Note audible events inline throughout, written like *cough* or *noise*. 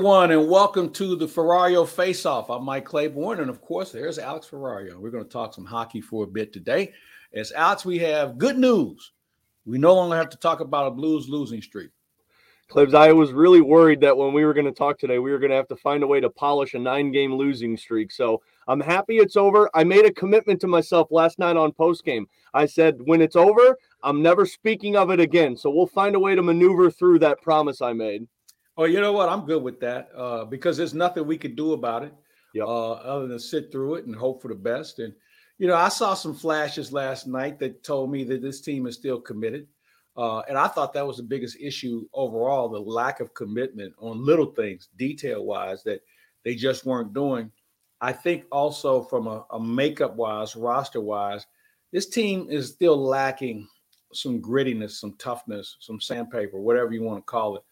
Everyone, and welcome to the Ferrario Face Off. I'm Mike Claiborne, and of course, there's Alex Ferrario. We're going to talk some hockey for a bit today. As Alex, we have good news. We no longer have to talk about a Blues losing streak. Clibs, I was really worried that when we were going to talk today, we were going to have to find a way to polish a nine game losing streak. So I'm happy it's over. I made a commitment to myself last night on post game. I said, when it's over, I'm never speaking of it again. So we'll find a way to maneuver through that promise I made. Oh, you know what? I'm good with that uh, because there's nothing we could do about it yep. uh, other than sit through it and hope for the best. And, you know, I saw some flashes last night that told me that this team is still committed. Uh, and I thought that was the biggest issue overall the lack of commitment on little things, detail wise, that they just weren't doing. I think also from a, a makeup wise, roster wise, this team is still lacking some grittiness, some toughness, some sandpaper, whatever you want to call it.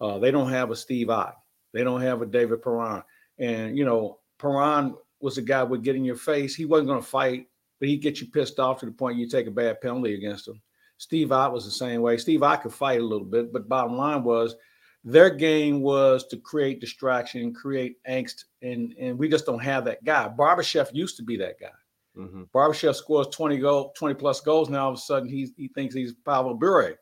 Uh, they don't have a Steve Ott. They don't have a David Perron. And, you know, Perron was a guy would get in your face. He wasn't going to fight, but he'd get you pissed off to the point you take a bad penalty against him. Steve Ott was the same way. Steve Ott could fight a little bit, but bottom line was their game was to create distraction, create angst, and and we just don't have that guy. Barbashev used to be that guy. Mm-hmm. Barbashev scores 20 goal, 20 plus goals. Now all of a sudden he's he thinks he's Pavel Bure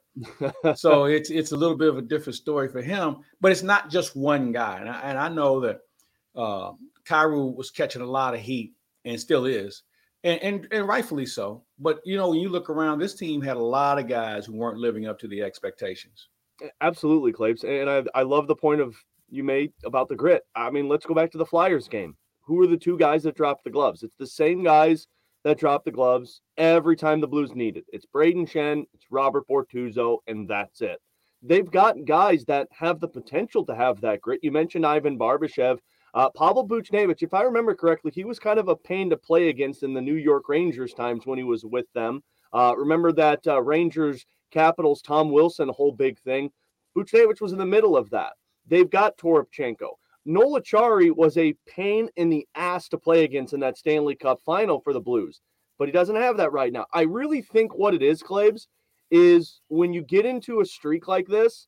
so *laughs* it's it's a little bit of a different story for him, but it's not just one guy. And I, and I know that uh, Kyrou was catching a lot of heat and still is, and, and and rightfully so. But you know, when you look around, this team had a lot of guys who weren't living up to the expectations. Absolutely, Claves, and I I love the point of you made about the grit. I mean, let's go back to the Flyers game. Who are the two guys that dropped the gloves? It's the same guys that drop the gloves every time the Blues need it. It's Brayden Schenn, it's Robert Bortuzzo, and that's it. They've got guys that have the potential to have that grit. You mentioned Ivan Barbashev. Uh, Pavel Buchnevich, if I remember correctly, he was kind of a pain to play against in the New York Rangers times when he was with them. Uh, remember that uh, Rangers Capitals Tom Wilson whole big thing. Buchnevich was in the middle of that. They've got Toropchenko. Noel Acciari was a pain in the ass to play against in that Stanley Cup final for the Blues, but he doesn't have that right now. I really think what it is, Claves, is when you get into a streak like this,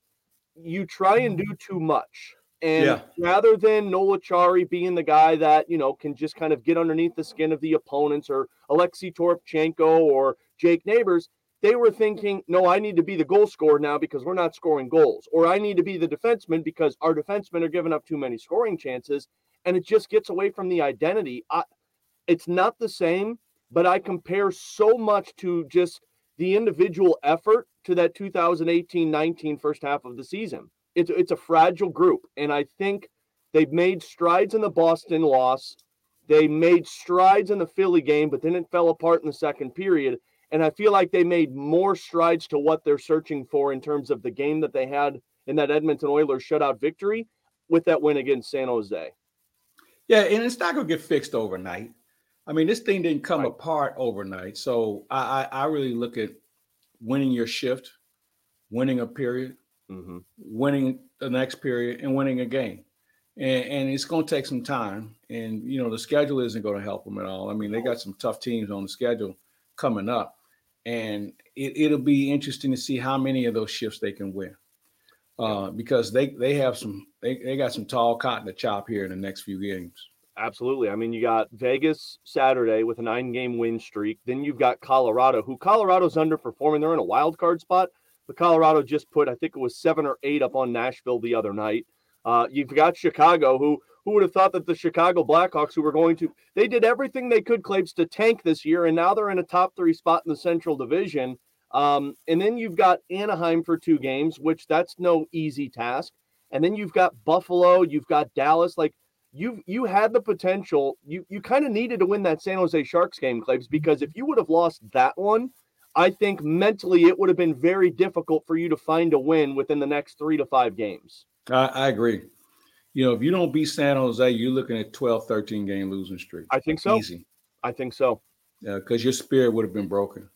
you try and do too much. And yeah. rather than Noel Acciari being the guy that, you know, can just kind of get underneath the skin of the opponents or Alexei Toropchenko or Jake Neighbours, they were thinking, no, I need to be the goal scorer now because we're not scoring goals, or I need to be the defenseman because our defensemen are giving up too many scoring chances. And it just gets away from the identity. I, it's not the same, but I compare so much to just the individual effort to that 2018 19 first half of the season. It's, it's a fragile group. And I think they've made strides in the Boston loss. They made strides in the Philly game, but then it fell apart in the second period. And I feel like they made more strides to what they're searching for in terms of the game that they had in that Edmonton Oilers shutout victory with that win against San Jose. Yeah, and it's not going to get fixed overnight. I mean, this thing didn't come right. apart overnight. So I, I, I, really look at winning your shift, winning a period, mm-hmm. winning the next period, and winning a game. And, and it's going to take some time. And, you know, the schedule isn't going to help them at all. I mean, they got some tough teams on the schedule coming up and it, will be interesting to see how many of those shifts they can win. Uh, because they they have some they, they got some tall cotton to chop here in the next few games. Absolutely. I mean, you got Vegas Saturday with a nine game win streak. Then you've got Colorado, who Colorado's underperforming. They're in a wild card spot, but Colorado just put, I think it was seven or eight up on Nashville the other night. Uh, you've got Chicago, who who would have thought that the Chicago Blackhawks, who were going to, they did everything they could, Claves, to tank this year, and now they're in a top three spot in the Central Division. Um, and then you've got Anaheim for two games, which that's no easy task. And then you've got Buffalo, you've got Dallas. Like you, you had the potential. You, you kind of needed to win that San Jose Sharks game, Claves, because if you would have lost that one, I think mentally it would have been very difficult for you to find a win within the next three to five games. I, I agree you know, if you don't beat San Jose, you're looking at 12, 13 game losing streak. I think so. Easy. I think so. Yeah, because your spirit would have been broken.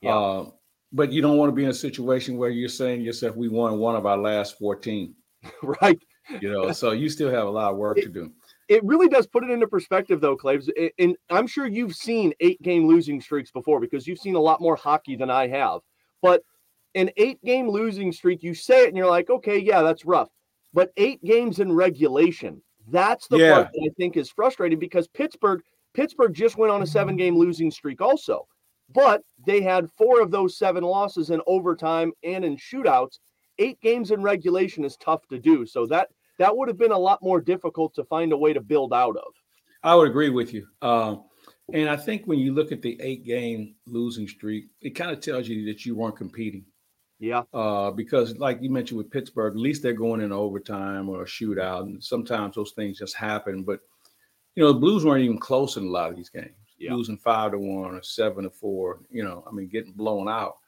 Yeah. Uh, but you don't want to be in a situation where you're saying to yourself, we won one of our last 14. *laughs* right. You know, so you still have a lot of work it, to do. It really does put it into perspective, though, Claves. And I'm sure you've seen eight game losing streaks before because you've seen a lot more hockey than I have. But an eight game losing streak, you say it and you're like, okay, yeah, that's rough but eight games in regulation. That's the yeah. part that I think is frustrating because Pittsburgh Pittsburgh just went on a seven game losing streak also. But they had four of those seven losses in overtime and in shootouts. Eight games in regulation is tough to do. So that that would have been a lot more difficult to find a way to build out of. I would agree with you. Um, and I think when you look at the eight game losing streak, it kind of tells you that you weren't competing. Yeah. Uh, because like you mentioned with Pittsburgh, at least they're going in overtime or a shootout. And sometimes those things just happen. But you know, the Blues weren't even close in a lot of these games. Yeah. Losing five to one or seven to four, you know, I mean, getting blown out.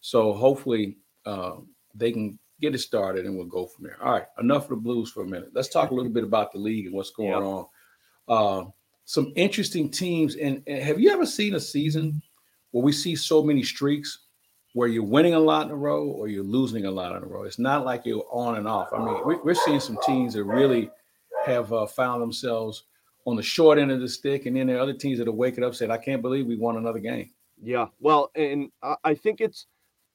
So hopefully uh, they can get it started and we'll go from there. All right, enough of the Blues for a minute. Let's talk a little bit about the league and what's going yeah. on. Uh, some interesting teams. And, and have you ever seen a season where we see so many streaks where you're winning a lot in a row or you're losing a lot in a row? It's not like you're on and off. I mean, we're seeing some teams that really have uh, found themselves on the short end of the stick, and then there are other teams that are waking up saying, "I can't believe we won another game." Yeah, well, and I think it's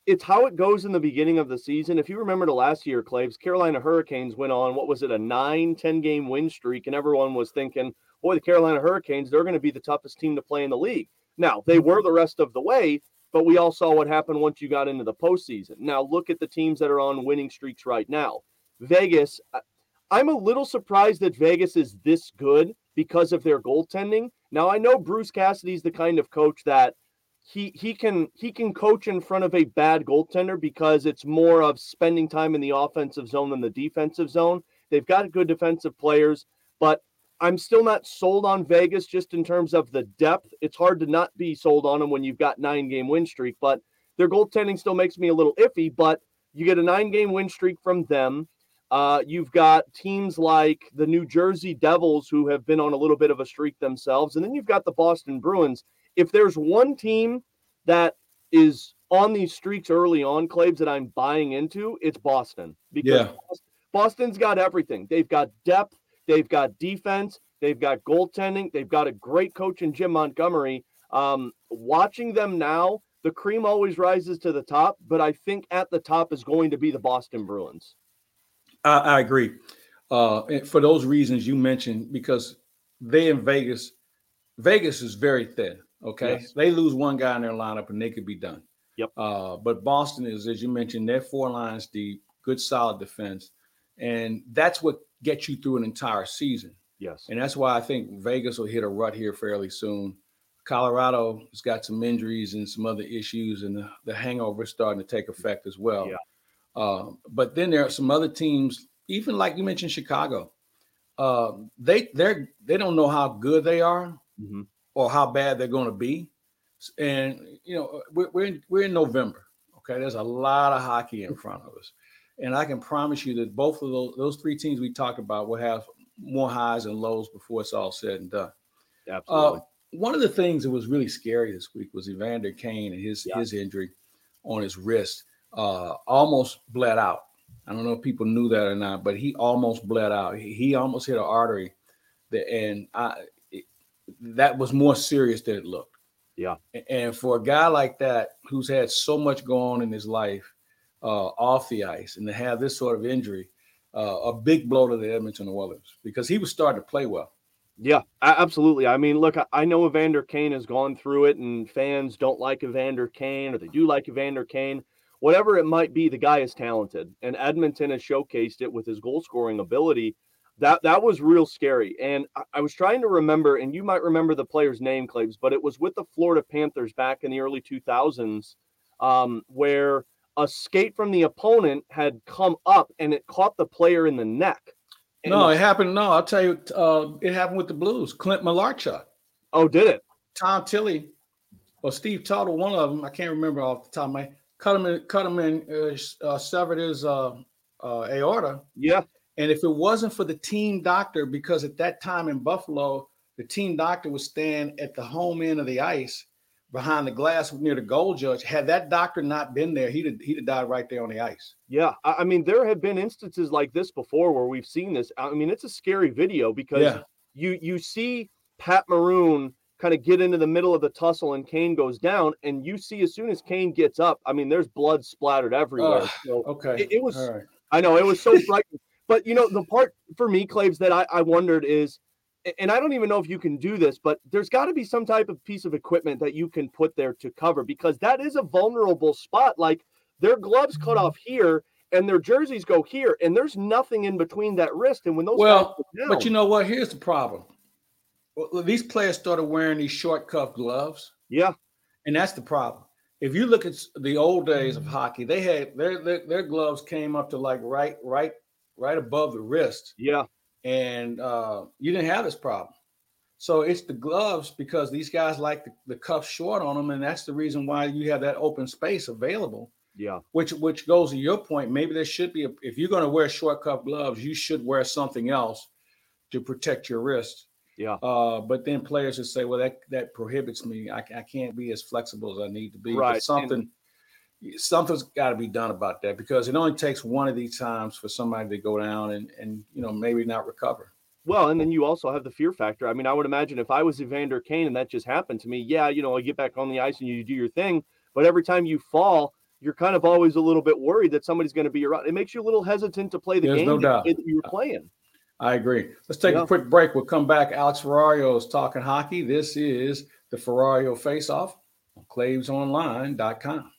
it's how it goes in the beginning of the season. If you remember the last year, Claves, Carolina Hurricanes went on what was it, a nine, 10 game win streak, and everyone was thinking, boy, the Carolina Hurricanes, they're going to be the toughest team to play in the league. Now, they were the rest of the way, but we all saw what happened once you got into the postseason. Now, look at the teams that are on winning streaks right now. Vegas, I'm a little surprised that Vegas is this good because of their goaltending. Now, I know Bruce Cassidy's the kind of coach that he he can he can coach in front of a bad goaltender because it's more of spending time in the offensive zone than the defensive zone. They've got good defensive players, but I'm still not sold on Vegas just in terms of the depth. It's hard to not be sold on them when you've got nine game win streak, but their goaltending still makes me a little iffy. But you get a nine game win streak from them. Uh, you've got teams like the New Jersey Devils who have been on a little bit of a streak themselves, and then you've got the Boston Bruins. If there's one team that is on these streaks early on, Claves, that I'm buying into, it's Boston because yeah. Boston's got everything. They've got depth They've got defense. They've got goaltending. They've got a great coach in Jim Montgomery. Um, watching them now, the cream always rises to the top, but I think at the top is going to be the Boston Bruins. I, I agree. Uh, for those reasons you mentioned, because they in Vegas, Vegas is very thin. Okay, yes. they lose one guy in their lineup and they could be done. Yep. Uh, but Boston is, as you mentioned, they're four lines deep, good solid defense, and that's what gets you through an entire season. Yes. And that's why I think Vegas will hit a rut here fairly soon. Colorado has got some injuries and some other issues, and the, the hangover is starting to take effect as well. Yeah. Uh, but then there are some other teams, even like you mentioned, Chicago. Uh, they they they don't know how good they are mm-hmm. or how bad they're going to be, and you know we're we're in, we're in November. Okay, there's a lot of hockey in front of us. And I can promise you that both of those those three teams we talked about will have more highs and lows before it's all said and done. Absolutely. Uh, one of the things that was really scary this week was Evander Kane and his yeah. his injury on his wrist uh, almost bled out. I don't know if people knew that or not, but he almost bled out. He, he almost hit an artery, that, and I, it, that was more serious than it looked. Yeah. And for a guy like that who's had so much going on in his life, uh, off the ice and to have this sort of injury, uh, a big blow to the Edmonton Oilers because he was starting to play well. Yeah, absolutely. I mean, look, I know Evander Kane has gone through it, and fans don't like Evander Kane or they do like Evander Kane. Whatever it might be, the guy is talented, and Edmonton has showcased it with his goal scoring ability. That that was real scary. And I, I was trying to remember, and you might remember the player's name, Claves, but it was with the Florida Panthers back in the early 2000s, um, where a skate from the opponent had come up and it caught the player in the neck. And no, it happened. No, I'll tell you, uh, it happened with the Blues. Clint Malarchuk. Oh, did it? Tom Tilley or Steve Tuttle, one of them, I can't remember off the top of my cut him in, cut him in, uh, uh, severed his uh, uh, aorta. Yeah. And if it wasn't for the team doctor, because at that time in Buffalo, the team doctor would stand at the home end of the ice behind the glass near the goal judge. Had that doctor not been there, he'd have, he'd have died right there on the ice. Yeah, I mean, there have been instances like this before where we've seen this. I mean, it's a scary video because yeah. you you see Pat Maroon kind of get into the middle of the tussle and Kane goes down, and you see as soon as Kane gets up, I mean, there's blood splattered everywhere. Uh, so okay, it, it was. I know it was so frightening. But you know, the part for me, Claves, that I, I wondered is, and I don't even know if you can do this, but there's got to be some type of piece of equipment that you can put there to cover because that is a vulnerable spot. Like their gloves cut mm-hmm. off here and their jerseys go here, and there's nothing in between that wrist. And when those well, down, but you know what? Here's the problem. Well, these players started wearing these short cuff gloves. Yeah, and that's the problem. If you look at the old days of hockey, they had their, their their, gloves came up to like right right right above the wrist. Yeah, and uh, you didn't have this problem. So it's the gloves because these guys like the, the cuffs short on them, and that's the reason why you have that open space available yeah. Which which goes to your point. Maybe there should be a, if you're going to wear short cuff gloves, you should wear something else to protect your wrist. Yeah. Uh, but then players would say, well, that that prohibits me. I, I can't be as flexible as I need to be. Right. But something and, something's got to be done about that because it only takes one of these times for somebody to go down and and you know maybe not recover. Well, and then you also have the fear factor. I mean, I would imagine if I was Evander Kane and that just happened to me, yeah, you know, I get back on the ice and you do your thing. But every time you fall, you're kind of always a little bit worried that somebody's going to be around. It makes you a little hesitant to play the There's game no doubt. that you were playing. I agree. Let's take yeah. a quick break. We'll come back. Alex Ferrario is talking hockey. This is the Ferrario Face Off on ClavesOnline.com.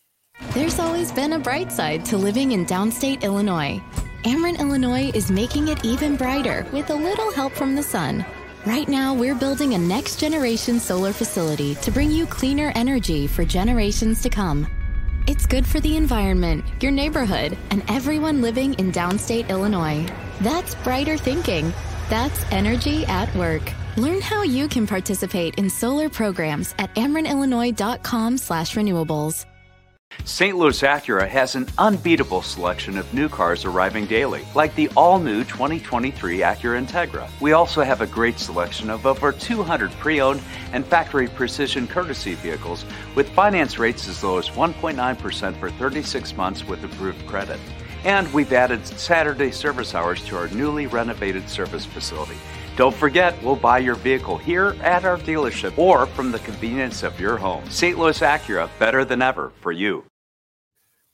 There's always been a bright side to living in downstate Illinois. Ameren, Illinois is making it even brighter with a little help from the sun. Right now, we're building a next generation solar facility to bring you cleaner energy for generations to come. It's good for the environment, your neighborhood, and everyone living in downstate Illinois. That's brighter thinking. That's energy at work. Learn how you can participate in solar programs at amerenillinois.com slash renewables. St. Louis Acura has an unbeatable selection of new cars arriving daily, like the all new 2023 Acura Integra. We also have a great selection of over 200 pre owned and factory precision courtesy vehicles with finance rates as low as 1.9% for 36 months with approved credit. And we've added Saturday service hours to our newly renovated service facility. Don't forget, we'll buy your vehicle here at our dealership or from the convenience of your home. St. Louis Acura, better than ever for you.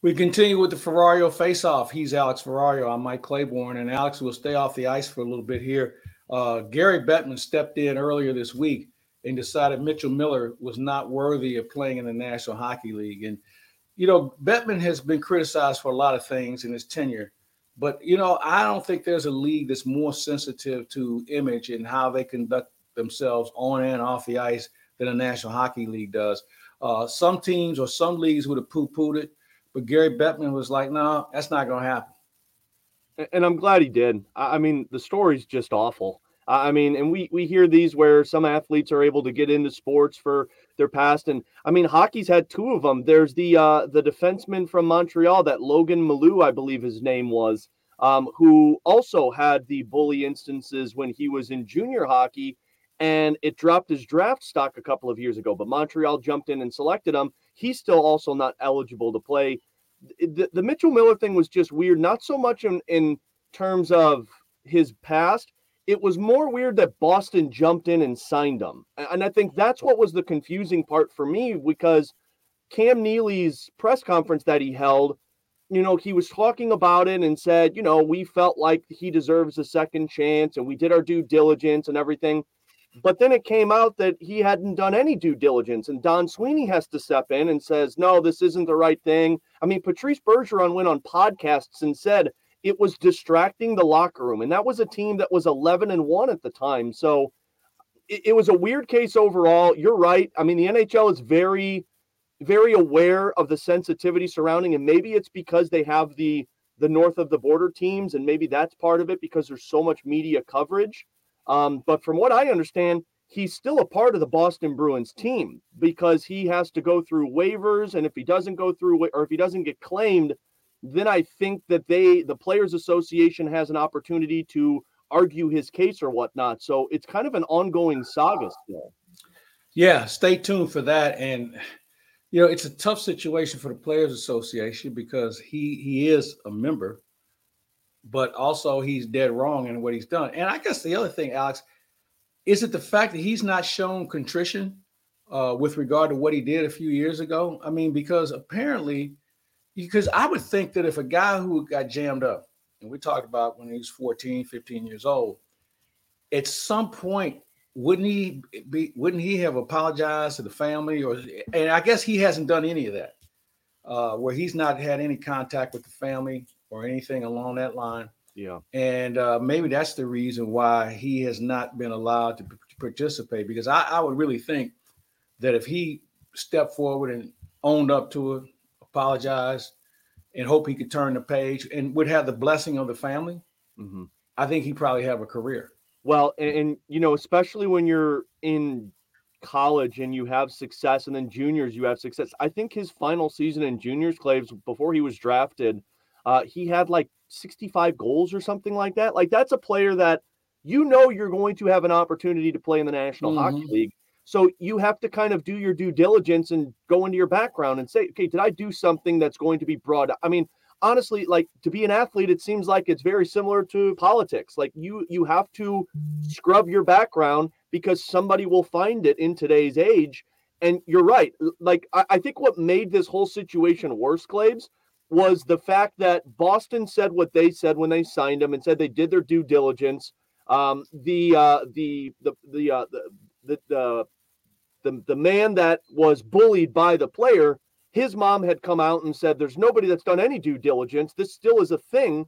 We continue with the Ferrario face-off. He's Alex Ferrario. I'm Mike Claiborne, and Alex will stay off the ice for a little bit here. Uh, Gary Bettman stepped in earlier this week and decided Mitchell Miller was not worthy of playing in the National Hockey League. And, you know, Bettman has been criticized for a lot of things in his tenure. But you know, I don't think there's a league that's more sensitive to image and how they conduct themselves on and off the ice than the National Hockey League does. Uh, some teams or some leagues would have poo-pooed it, but Gary Bettman was like, "No, that's not going to happen." And I'm glad he did. I mean, the story's just awful. I mean, and we we hear these where some athletes are able to get into sports for their past, and I mean, hockey's had two of them. There's the uh, the defenseman from Montreal, that Logan Mailloux, I believe his name was, um, who also had the bully instances when he was in junior hockey, and it dropped his draft stock a couple of years ago. But Montreal jumped in and selected him. He's still also not eligible to play. The, the Mitchell Miller thing was just weird, not so much in in terms of his past it was more weird that Boston jumped in and signed him. And I think that's what was the confusing part for me because Cam Neely's press conference that he held, you know, he was talking about it and said, you know, we felt like he deserves a second chance and we did our due diligence and everything. But then it came out that he hadn't done any due diligence, and Don Sweeney has to step in and says, "No, this isn't the right thing." I mean, Patrice Bergeron went on podcasts and said, it was distracting the locker room. And that was a team that was 11 and 1 at the time. So it, it was a weird case overall. You're right. I mean, the NHL is very, very aware of the sensitivity surrounding, and maybe it's because they have the the north of the border teams, and maybe that's part of it because there's so much media coverage. Um, but from what I understand, he's still a part of the Boston Bruins team because he has to go through waivers, and if he doesn't go through or if he doesn't get claimed, then I think that they, the Players Association, has an opportunity to argue his case or whatnot. So it's kind of an ongoing saga still. Yeah, stay tuned for that. And you know, it's a tough situation for the Players Association because he he is a member, but also he's dead wrong in what he's done. And I guess the other thing, Alex, is it the fact that he's not shown contrition uh, with regard to what he did a few years ago? I mean, because apparently because I would think that if a guy who got jammed up and we talked about when he was 14, 15 years old, at some point, wouldn't he be wouldn't he have apologized to the family or and I guess he hasn't done any of that. Uh, where he's not had any contact with the family or anything along that line. Yeah. And uh, maybe that's the reason why he has not been allowed to participate because I, I would really think that if he stepped forward and owned up to it, apologized, and hope he could turn the page and would have the blessing of the family, mm-hmm. I think he probably have a career. Well, and, and, you know, especially when you're in college and you have success, and then juniors you have success. I think his final season in juniors, Claves, before he was drafted, uh, he had like 65 goals or something like that. Like that's a player that you know you're going to have an opportunity to play in the National mm-hmm. Hockey League. So you have to kind of do your due diligence and go into your background and say, okay, did I do something that's going to be broad? I mean, honestly, like to be an athlete, it seems like it's very similar to politics. Like you you have to scrub your background because somebody will find it in today's age. And you're right. Like I, I think what made this whole situation worse, Claves, was the fact that Boston said what they said when they signed him and said they did their due diligence. Um, the, uh, the the the uh, the the the the the man that was bullied by the player, his mom had come out and said, "There's nobody that's done any due diligence. This still is a thing."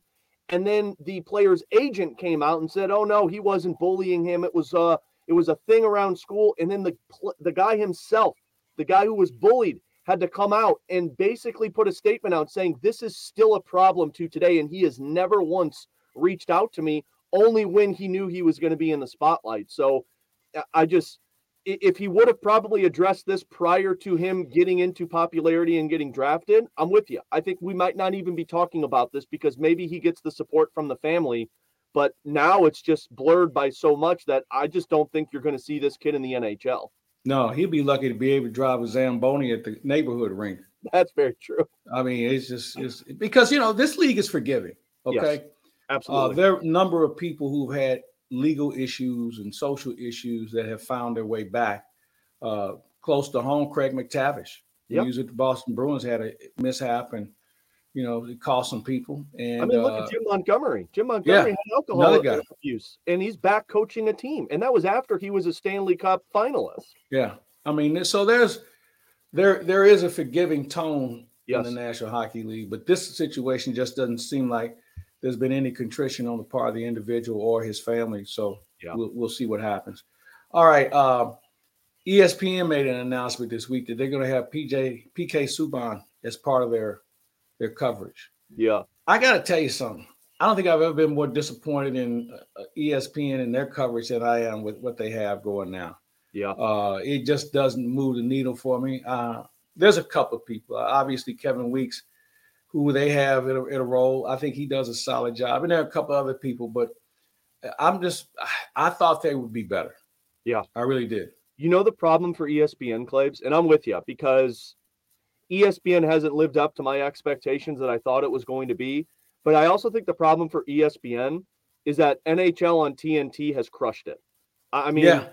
And then the player's agent came out and said, "Oh no, he wasn't bullying him. It was uh it was a thing around school." And then the the guy himself, the guy who was bullied, had to come out and basically put a statement out saying this is still a problem to today and he has never once reached out to me only when he knew he was going to be in the spotlight so i just if he would have probably addressed this prior to him getting into popularity and getting drafted i'm with you i think we might not even be talking about this because maybe he gets the support from the family but now it's just blurred by so much that i just don't think you're going to see this kid in the nhl no, he'll be lucky to be able to drive a Zamboni at the neighborhood rink. That's very true. I mean, it's just it's because you know this league is forgiving. Okay, yes, absolutely. Uh, there are a number of people who've had legal issues and social issues that have found their way back. Uh, close to home, Craig MacTavish. yep. who's at the Boston Bruins, had a mishap and you know, it cost some people. And I mean, look uh, at Jim Montgomery. Jim Montgomery yeah, had alcohol abuse, and he's back coaching a team, and that was after he was a Stanley Cup finalist. Yeah, I mean, so there's there there is a forgiving tone yes. in the National Hockey League, but this situation just doesn't seem like there's been any contrition on the part of the individual or his family. So yeah. we'll we'll see what happens. All right. Uh, ESPN made an announcement this week that they're going to have PJ PK Subban as part of their their coverage. Yeah. I got to tell you something. I don't think I've ever been more disappointed in uh, ESPN and their coverage than I am with what they have going now. Yeah. Uh, it just doesn't move the needle for me. Uh, there's a couple of people, obviously Kevin Weekes, who they have in a, in a, role. I think he does a solid job, and there are a couple other people, but I'm just I thought they would be better. Yeah, I really did. You know the problem for ESPN, Claves, and I'm with you because ESPN hasn't lived up to my expectations that I thought it was going to be. But I also think the problem for ESPN is that NHL on TNT has crushed it. I mean, yeah.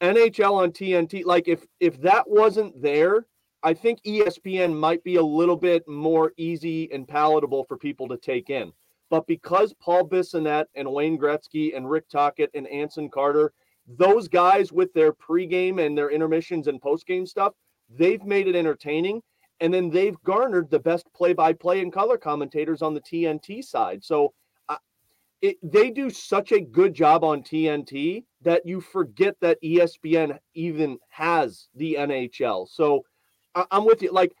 NHL on TNT, like if if that wasn't there, I think ESPN might be a little bit more easy and palatable for people to take in. But because Paul Bissonnette and Wayne Gretzky and Rick Tocchet and Anson Carter, those guys with their pregame and their intermissions and postgame stuff, they've made it entertaining and then they've garnered the best play-by-play and color commentators on the TNT side. So uh, it, they do such a good job on TNT that you forget that ESPN even has the NHL. So I, I'm with you. Like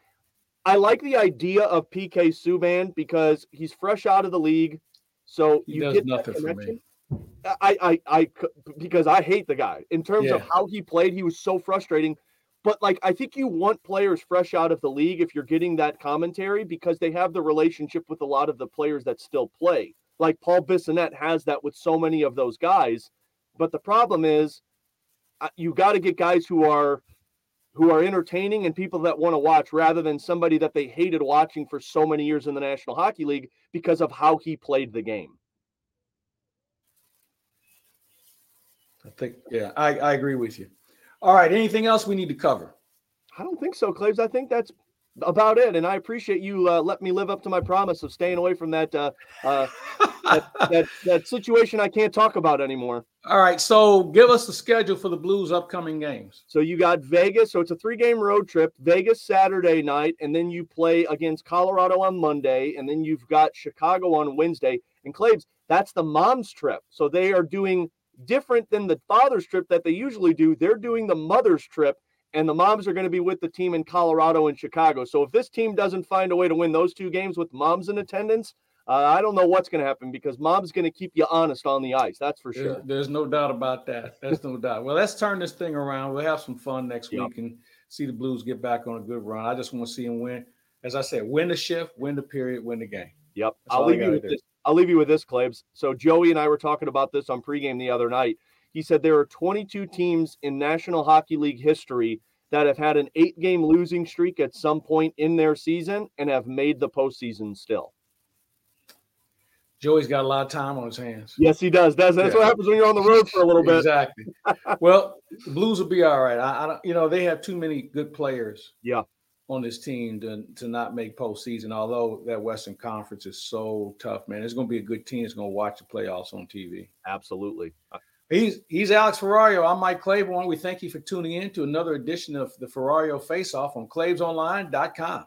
I like the idea of PK Subban because he's fresh out of the league. So he you get nothing for me. I, I, I, because I hate the guy in terms yeah. of how he played. He was so frustrating. But like, I think you want players fresh out of the league if you're getting that commentary because they have the relationship with a lot of the players that still play. Like Paul Bissonnette has that with so many of those guys. But the problem is, uh, you got to get guys who are who are entertaining and people that want to watch rather than somebody that they hated watching for so many years in the National Hockey League because of how he played the game. I think, yeah, I, I agree with you. All right. Anything else we need to cover? I don't think so, Claves. I think that's about it. And I appreciate you uh, let me live up to my promise of staying away from that, uh, uh, that, *laughs* that, that situation I can't talk about anymore. All right, so give us the schedule for the Blues' upcoming games. So you got Vegas, so it's a three-game road trip. Vegas Saturday night, and then you play against Colorado on Monday, and then you've got Chicago on Wednesday. And Claves, that's the mom's trip. So they are doing different than the father's trip that they usually do. They're doing the mother's trip, and the moms are going to be with the team in Colorado and Chicago. So if this team doesn't find a way to win those two games with moms in attendance, uh, I don't know what's going to happen because mom's going to keep you honest on the ice. That's for sure. There's, there's no doubt about that. There's no doubt. Well, let's turn this thing around. We'll have some fun next yep. week and see the Blues get back on a good run. I just want to see them win. As I said, win the shift, win the period, win the game. Yep. I'll leave you with this. I'll leave you with this, Claves. So Joey and I were talking about this on pregame the other night. He said there are 22 teams in National Hockey League history that have had an eight-game losing streak at some point in their season and have made the postseason still. Joey's got a lot of time on his hands. Yes, he does. That's, that's yeah. what happens when you're on the road for a little bit. Exactly. well, the Blues will be all right. I, I don't, you know, they have too many good players. Yeah on this team to, to not make postseason, although that Western Conference is so tough, man. It's going to be a good team. It's going to watch the playoffs on TV. Absolutely. He's he's Alex Ferrario. I'm Mike Claiborne. We thank you for tuning in to another edition of the Ferrario Face Off on ClavesOnline.com.